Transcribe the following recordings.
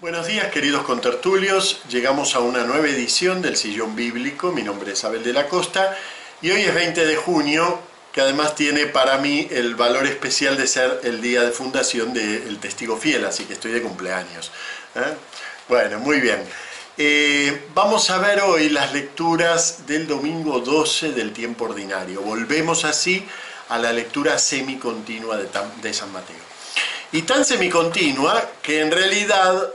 Buenos días queridos contertulios, llegamos a una nueva edición del Sillón Bíblico, mi nombre es Abel de la Costa y hoy es 20 de junio, que además tiene para mí el valor especial de ser el día de fundación del Testigo Fiel, así que estoy de cumpleaños. ¿eh? Bueno, muy bien. Eh, vamos a ver hoy las lecturas del domingo 12 del tiempo ordinario. Volvemos así a la lectura semicontinua de, de San Mateo. Y tan semicontinua que en realidad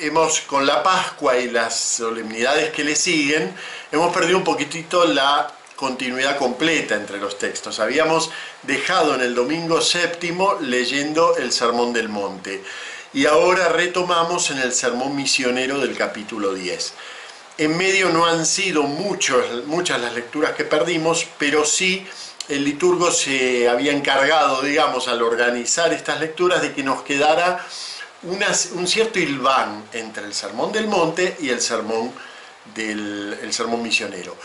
hemos, con la Pascua y las solemnidades que le siguen, hemos perdido un poquitito la continuidad completa entre los textos. Habíamos dejado en el domingo séptimo leyendo el Sermón del Monte y ahora retomamos en el Sermón Misionero del capítulo 10. En medio no han sido muchas las lecturas que perdimos, pero sí el liturgo se había encargado, digamos, al organizar estas lecturas de que nos quedara un cierto hilván entre el sermón del monte y el sermón, del, el misionero.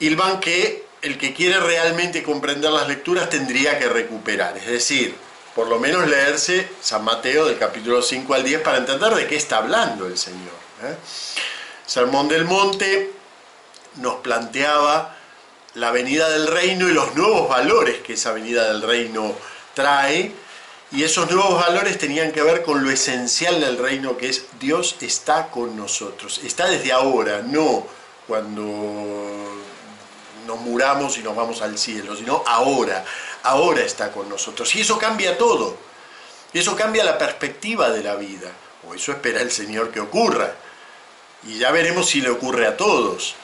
Hilván que el que quiere realmente comprender las lecturas tendría que recuperar, es decir, por lo menos leerse San Mateo del capítulo 5 al 10 para entender de qué está hablando el Señor. ¿eh? Sermón del Monte nos planteaba la venida del reino y los nuevos valores que esa venida del reino trae, y esos nuevos valores tenían que ver con lo esencial del reino, que es Dios está con nosotros. Está desde ahora, no cuando nos muramos y nos vamos al cielo, sino ahora. Ahora está con nosotros. Y eso cambia todo. Eso cambia la perspectiva de la vida. O eso espera el Señor que ocurra. Y ya veremos si le ocurre a todos.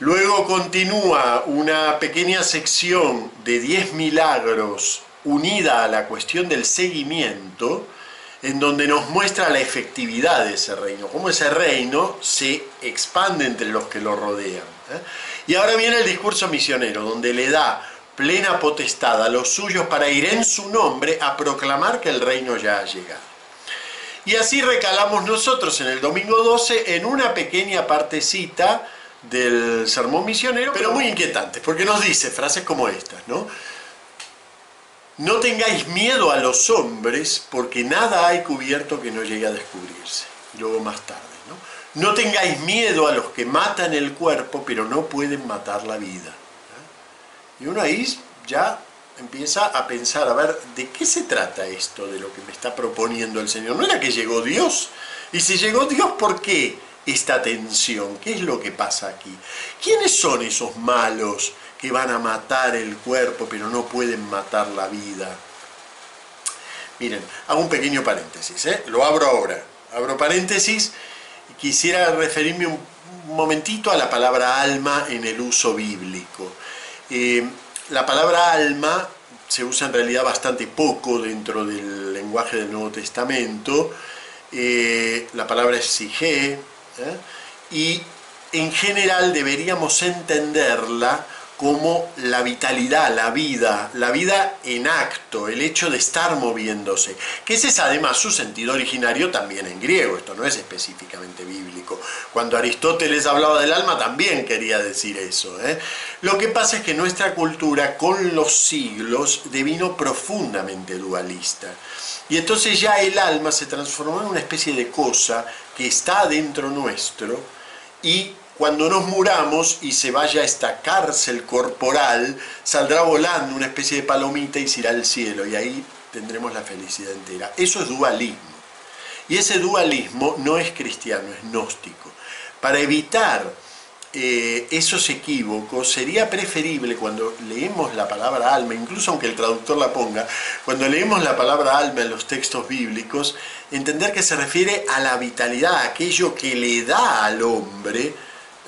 Luego continúa una pequeña sección de 10 milagros unida a la cuestión del seguimiento, en donde nos muestra la efectividad de ese reino, cómo ese reino se expande entre los que lo rodean. ¿eh? Y ahora viene el discurso misionero, donde le da plena potestad a los suyos para ir en su nombre a proclamar que el reino ya ha llegado. Y así recalamos nosotros en el domingo 12 en una pequeña partecita del sermón misionero, pero muy inquietante, porque nos dice frases como estas, ¿no? No tengáis miedo a los hombres, porque nada hay cubierto que no llegue a descubrirse. Luego más tarde, ¿no? No tengáis miedo a los que matan el cuerpo, pero no pueden matar la vida. ¿eh? Y uno ahí ya empieza a pensar, a ver, ¿de qué se trata esto de lo que me está proponiendo el Señor? ¿No era que llegó Dios? Y si llegó Dios, ¿por qué esta tensión? ¿Qué es lo que pasa aquí? ¿Quiénes son esos malos que van a matar el cuerpo pero no pueden matar la vida. Miren, hago un pequeño paréntesis, ¿eh? lo abro ahora. Abro paréntesis y quisiera referirme un momentito a la palabra alma en el uso bíblico. Eh, la palabra alma se usa en realidad bastante poco dentro del lenguaje del Nuevo Testamento. Eh, la palabra es sige y en general deberíamos entenderla como la vitalidad, la vida, la vida en acto, el hecho de estar moviéndose, que ese es además su sentido originario también en griego, esto no es específicamente bíblico. Cuando Aristóteles hablaba del alma también quería decir eso. ¿eh? Lo que pasa es que nuestra cultura con los siglos devino profundamente dualista. Y entonces ya el alma se transformó en una especie de cosa que está dentro nuestro y cuando nos muramos y se vaya a esta cárcel corporal, saldrá volando una especie de palomita y se irá al cielo y ahí tendremos la felicidad entera. Eso es dualismo. Y ese dualismo no es cristiano, es gnóstico. Para evitar eh, esos equívocos sería preferible cuando leemos la palabra alma, incluso aunque el traductor la ponga, cuando leemos la palabra alma en los textos bíblicos, entender que se refiere a la vitalidad, aquello que le da al hombre,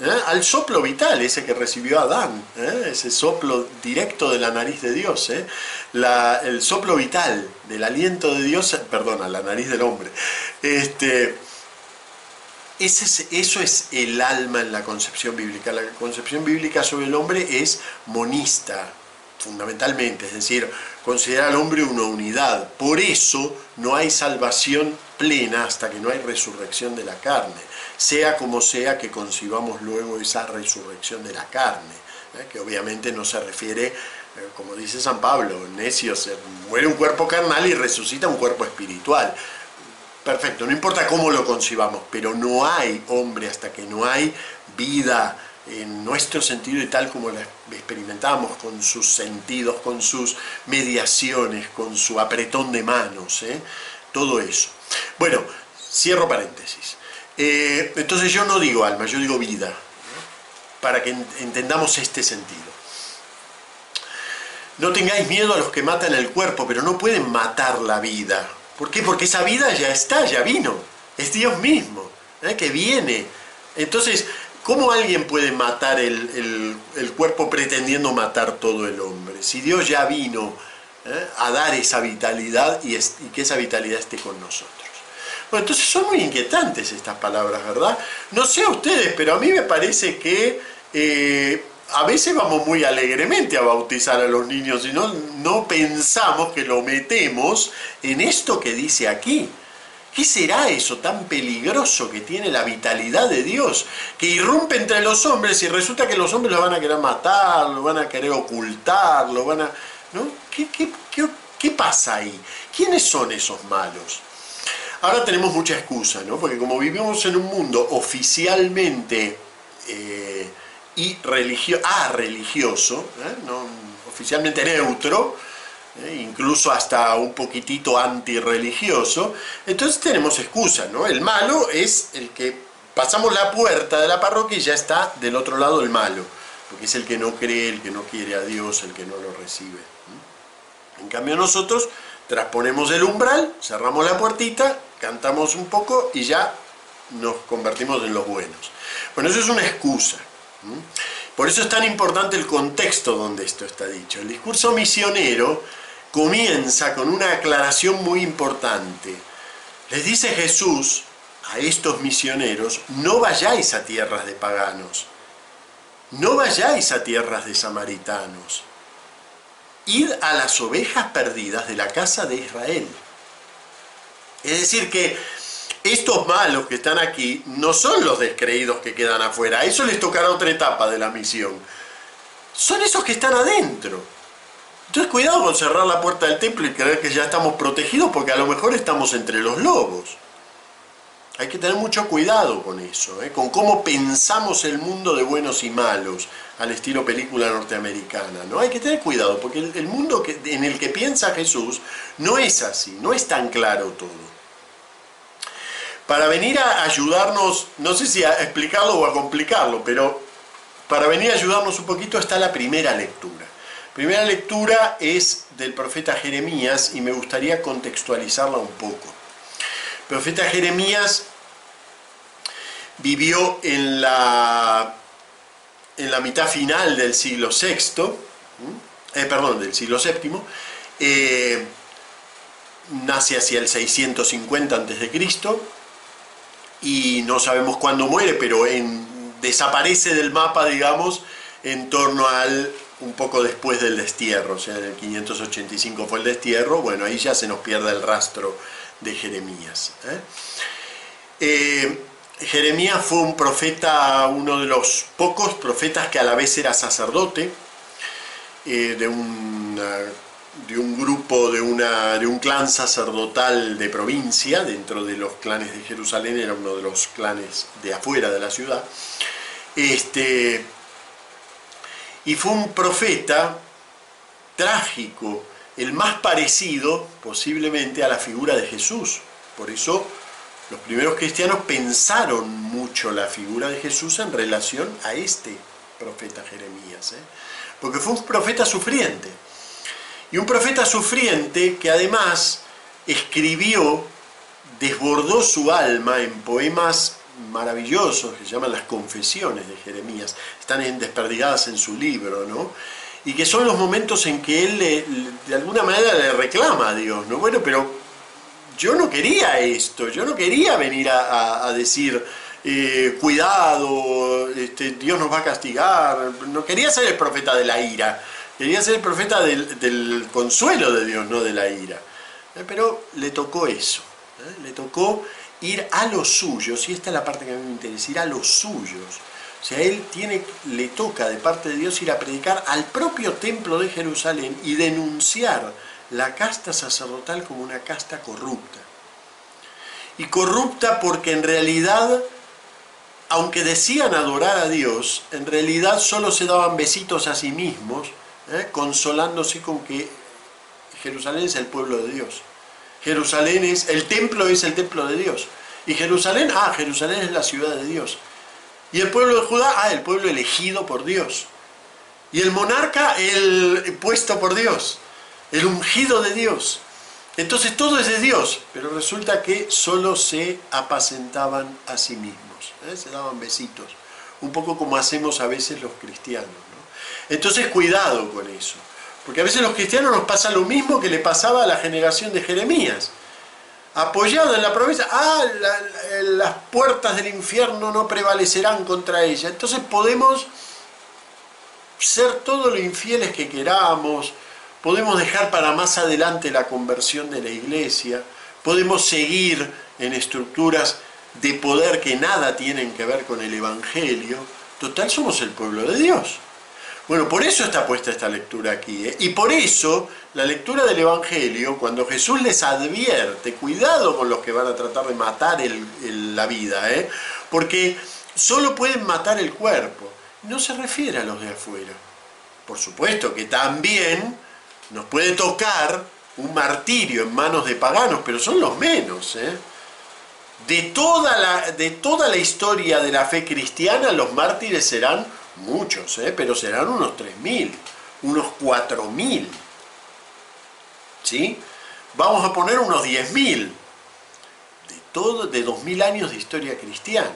¿eh? al soplo vital, ese que recibió Adán, ¿eh? ese soplo directo de la nariz de Dios, ¿eh? el soplo vital del aliento de Dios, perdona, la nariz del hombre. Este, ese eso es el alma en la concepción bíblica. La concepción bíblica sobre el hombre es monista, fundamentalmente, es decir, considera al hombre una unidad. Por eso no hay salvación plena hasta que no hay resurrección de la carne sea como sea que concibamos luego esa resurrección de la carne, ¿eh? que obviamente no se refiere, eh, como dice San Pablo, necio, se muere un cuerpo carnal y resucita un cuerpo espiritual. perfecto, no importa cómo lo concibamos, pero no hay hombre hasta que no hay vida en nuestro sentido y tal como la experimentamos con sus sentidos, con sus mediaciones, con su apretón de manos, ¿eh? todo eso. Bueno, cierro paréntesis. Eh, entonces yo no digo alma, yo digo vida, para que entendamos este sentido. No tengáis miedo a los que matan el cuerpo, pero no pueden matar la vida. ¿Por qué? Porque esa vida ya está, ya vino. Es Dios mismo, ¿eh? que viene. Entonces, ¿cómo alguien puede matar el, cuerpo pretendiendo matar todo el hombre? Si Dios ya vino ¿eh? a dar esa vitalidad y, que esa vitalidad esté con nosotros. Bueno, entonces son muy inquietantes estas palabras, ¿verdad? No sé a ustedes, pero a mí me parece que eh, a veces vamos muy alegremente a bautizar a los niños y no, no pensamos que lo metemos en esto que dice aquí. ¿Qué será eso tan peligroso que tiene la vitalidad de Dios? Que irrumpe entre los hombres y resulta que los hombres lo van a querer matar, lo van a querer ocultar, lo van a... ¿no? ¿Qué, qué, pasa ahí? ¿Quiénes son esos malos? Ahora tenemos mucha excusa, ¿no? Porque como vivimos en un mundo oficialmente... Eh, y religio ah, religioso, ¿eh? no, oficialmente neutro, ¿eh? incluso hasta un poquitito antirreligioso, entonces tenemos excusa, ¿no? El malo es el que pasamos la puerta de la parroquia y ya está del otro lado el malo, porque es el que no cree, el que no quiere a Dios, el que no lo recibe. En cambio nosotros trasponemos el umbral, cerramos la puertita, cantamos un poco y ya nos convertimos en los buenos. Bueno, eso es una excusa. Por eso es tan importante el contexto donde esto está dicho. El discurso misionero comienza con una aclaración muy importante. Les dice Jesús a estos misioneros, no vayáis a tierras de paganos, no vayáis a tierras de samaritanos, id a las ovejas perdidas de la casa de Israel. Es decir, que estos malos que están aquí no son los descreídos que quedan afuera, eso les tocará otra etapa de la misión. Son esos que están adentro. Entonces cuidado con cerrar la puerta del templo y creer que ya estamos protegidos porque a lo mejor estamos entre los lobos. Hay que tener mucho cuidado con eso, ¿eh? con cómo pensamos el mundo de buenos y malos, al estilo película norteamericana. ¿no? Hay que tener cuidado porque el, mundo en el que piensa Jesús no es así, no es tan claro todo para venir a ayudarnos, no sé si a explicarlo o a complicarlo, pero para venir a ayudarnos un poquito está la primera lectura. Primera lectura es del profeta Jeremías y me gustaría contextualizarla un poco. El profeta Jeremías vivió en la, en la mitad final del siglo VI, eh, perdón, del siglo VII, eh, nace hacia el 650 a.C., y no sabemos cuándo muere, pero desaparece del mapa, digamos, en torno al un poco después del destierro, o sea, en el 585 fue el destierro, bueno, ahí ya se nos pierde el rastro de Jeremías. ¿eh? Eh, Jeremías fue un profeta, uno de los pocos profetas que a la vez era sacerdote, eh, de una de un grupo, de, una, de un clan sacerdotal de provincia, dentro de los clanes de Jerusalén, era uno de los clanes de afuera de la ciudad. Este, y fue un profeta trágico, el más parecido posiblemente a la figura de Jesús. Por eso los primeros cristianos pensaron mucho la figura de Jesús en relación a este profeta Jeremías, ¿eh? porque fue un profeta sufriente y un profeta sufriente que además escribió, desbordó su alma en poemas maravillosos que se llaman las confesiones de Jeremías, están desperdigadas en su libro, ¿no? Y que son los momentos en que él de alguna manera le reclama a Dios, ¿no? Bueno, pero yo no quería esto, yo no quería venir a, decir, eh, cuidado, este, Dios nos va a castigar, no quería ser el profeta de la ira, Quería ser el profeta del, consuelo de Dios, no de la ira. Eh, pero le tocó eso. ¿eh? Le tocó ir a los suyos, y esta es la parte que a mí me interesa, ir a los suyos. O sea, él tiene, le toca de parte de Dios ir a predicar al propio templo de Jerusalén y denunciar la casta sacerdotal como una casta corrupta. y corrupta porque en realidad, aunque decían adorar a Dios, en realidad solo se daban besitos a sí mismos, ¿eh? consolándose con que Jerusalén es el pueblo de Dios. Jerusalén es, el templo es el templo de Dios. Y Jerusalén, ah, Jerusalén es la ciudad de Dios. Y el pueblo de Judá, ah, el pueblo elegido por Dios. Y el monarca, el puesto por Dios, el ungido de Dios. Entonces todo es de Dios, pero resulta que solo se apacentaban a sí mismos, ¿eh? se daban besitos, un poco como hacemos a veces los cristianos. Entonces cuidado con eso, porque a veces los cristianos nos pasa lo mismo que le pasaba a la generación de Jeremías. Apoyado en la promesa, ah, las puertas del infierno no prevalecerán contra ella. Entonces podemos ser todo lo infieles que queramos, podemos dejar para más adelante la conversión de la iglesia, podemos seguir en estructuras de poder que nada tienen que ver con el Evangelio. Total, somos el pueblo de Dios. Bueno, por eso está puesta esta lectura aquí. ¿eh? Y por eso la lectura del Evangelio, cuando Jesús les advierte, cuidado con los que van a tratar de matar la vida, ¿eh? porque solo pueden matar el cuerpo. No se refiere a los de afuera. Por supuesto que también nos puede tocar un martirio en manos de paganos, pero son los menos. ¿eh? De, toda la, de toda la historia de la fe cristiana, los mártires serán muchos, ¿eh? pero serán unos 3.000, unos 4.000. ¿Sí? Vamos a poner unos 10.000 de, todo, de 2.000 años de historia cristiana.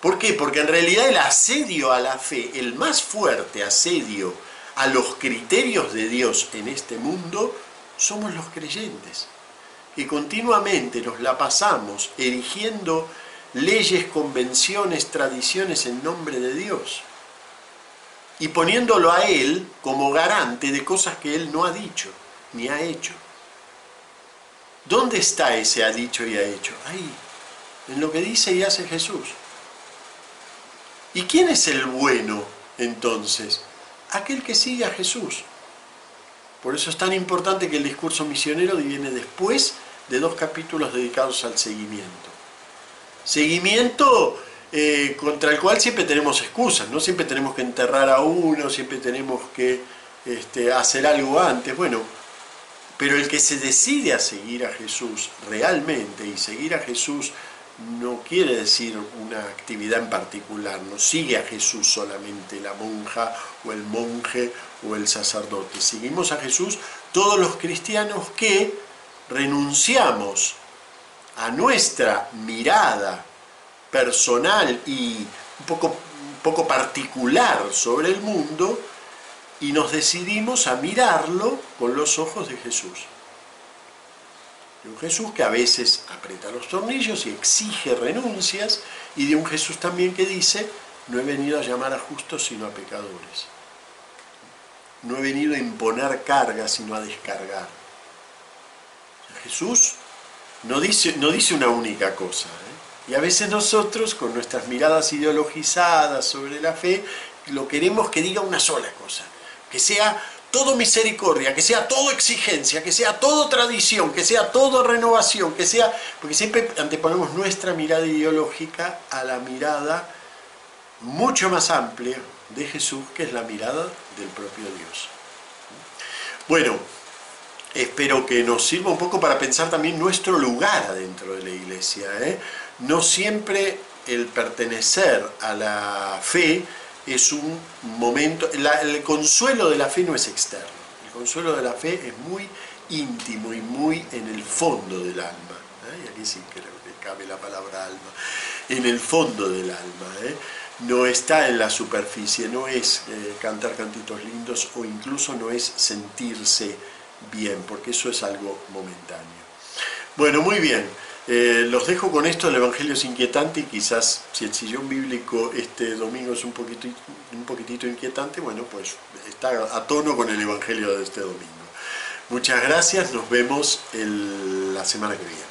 ¿Por qué? Porque en realidad el asedio a la fe, el más fuerte asedio a los criterios de Dios en este mundo, somos los creyentes, que continuamente nos la pasamos erigiendo leyes, convenciones, tradiciones en nombre de Dios y poniéndolo a Él como garante de cosas que Él no ha dicho ni ha hecho. ¿Dónde está ese ha dicho y ha hecho? Ahí, en lo que dice y hace Jesús. ¿Y quién es el bueno entonces? Aquel que sigue a Jesús. Por eso es tan importante que el discurso misionero viene después de dos capítulos dedicados al seguimiento. Seguimiento eh, contra el cual siempre tenemos excusas, ¿no? Siempre tenemos que enterrar a uno, siempre tenemos que este, hacer algo antes. Bueno, pero el que se decide a seguir a Jesús realmente y seguir a Jesús no quiere decir una actividad en particular, no sigue a Jesús solamente la monja o el monje o el sacerdote, seguimos a Jesús todos los cristianos que renunciamos a nuestra mirada personal y un poco, un poco particular sobre el mundo y nos decidimos a mirarlo con los ojos de Jesús de un Jesús que a veces aprieta los tornillos y exige renuncias, y de un Jesús también que dice, no he venido a llamar a justos sino a pecadores. No he venido a imponer cargas sino a descargar. Jesús no dice, no dice una única cosa. ¿eh? Y a veces nosotros, con nuestras miradas ideologizadas sobre la fe, lo queremos que diga una sola cosa, que sea todo misericordia, que sea todo exigencia, que sea todo tradición, que sea todo renovación, que sea, porque siempre anteponemos nuestra mirada ideológica a la mirada mucho más amplia de Jesús, que es la mirada del propio Dios. Bueno, espero que nos sirva un poco para pensar también nuestro lugar adentro de la iglesia. ¿eh? No siempre el pertenecer a la fe es un momento, el consuelo de la fe no es externo, el consuelo de la fe es muy íntimo y muy en el fondo del alma, ¿eh? y aquí sí que cabe la palabra alma, en el fondo del alma, ¿eh? no está en la superficie, no es eh, cantar cantitos lindos o incluso no es sentirse bien, porque eso es algo momentáneo. Bueno, muy bien. Eh, los dejo con esto, el Evangelio es inquietante y quizás si el sillón bíblico este domingo es un poquito, un poquitito inquietante, bueno, pues está a tono con el Evangelio de este domingo. Muchas gracias, nos vemos la semana que viene.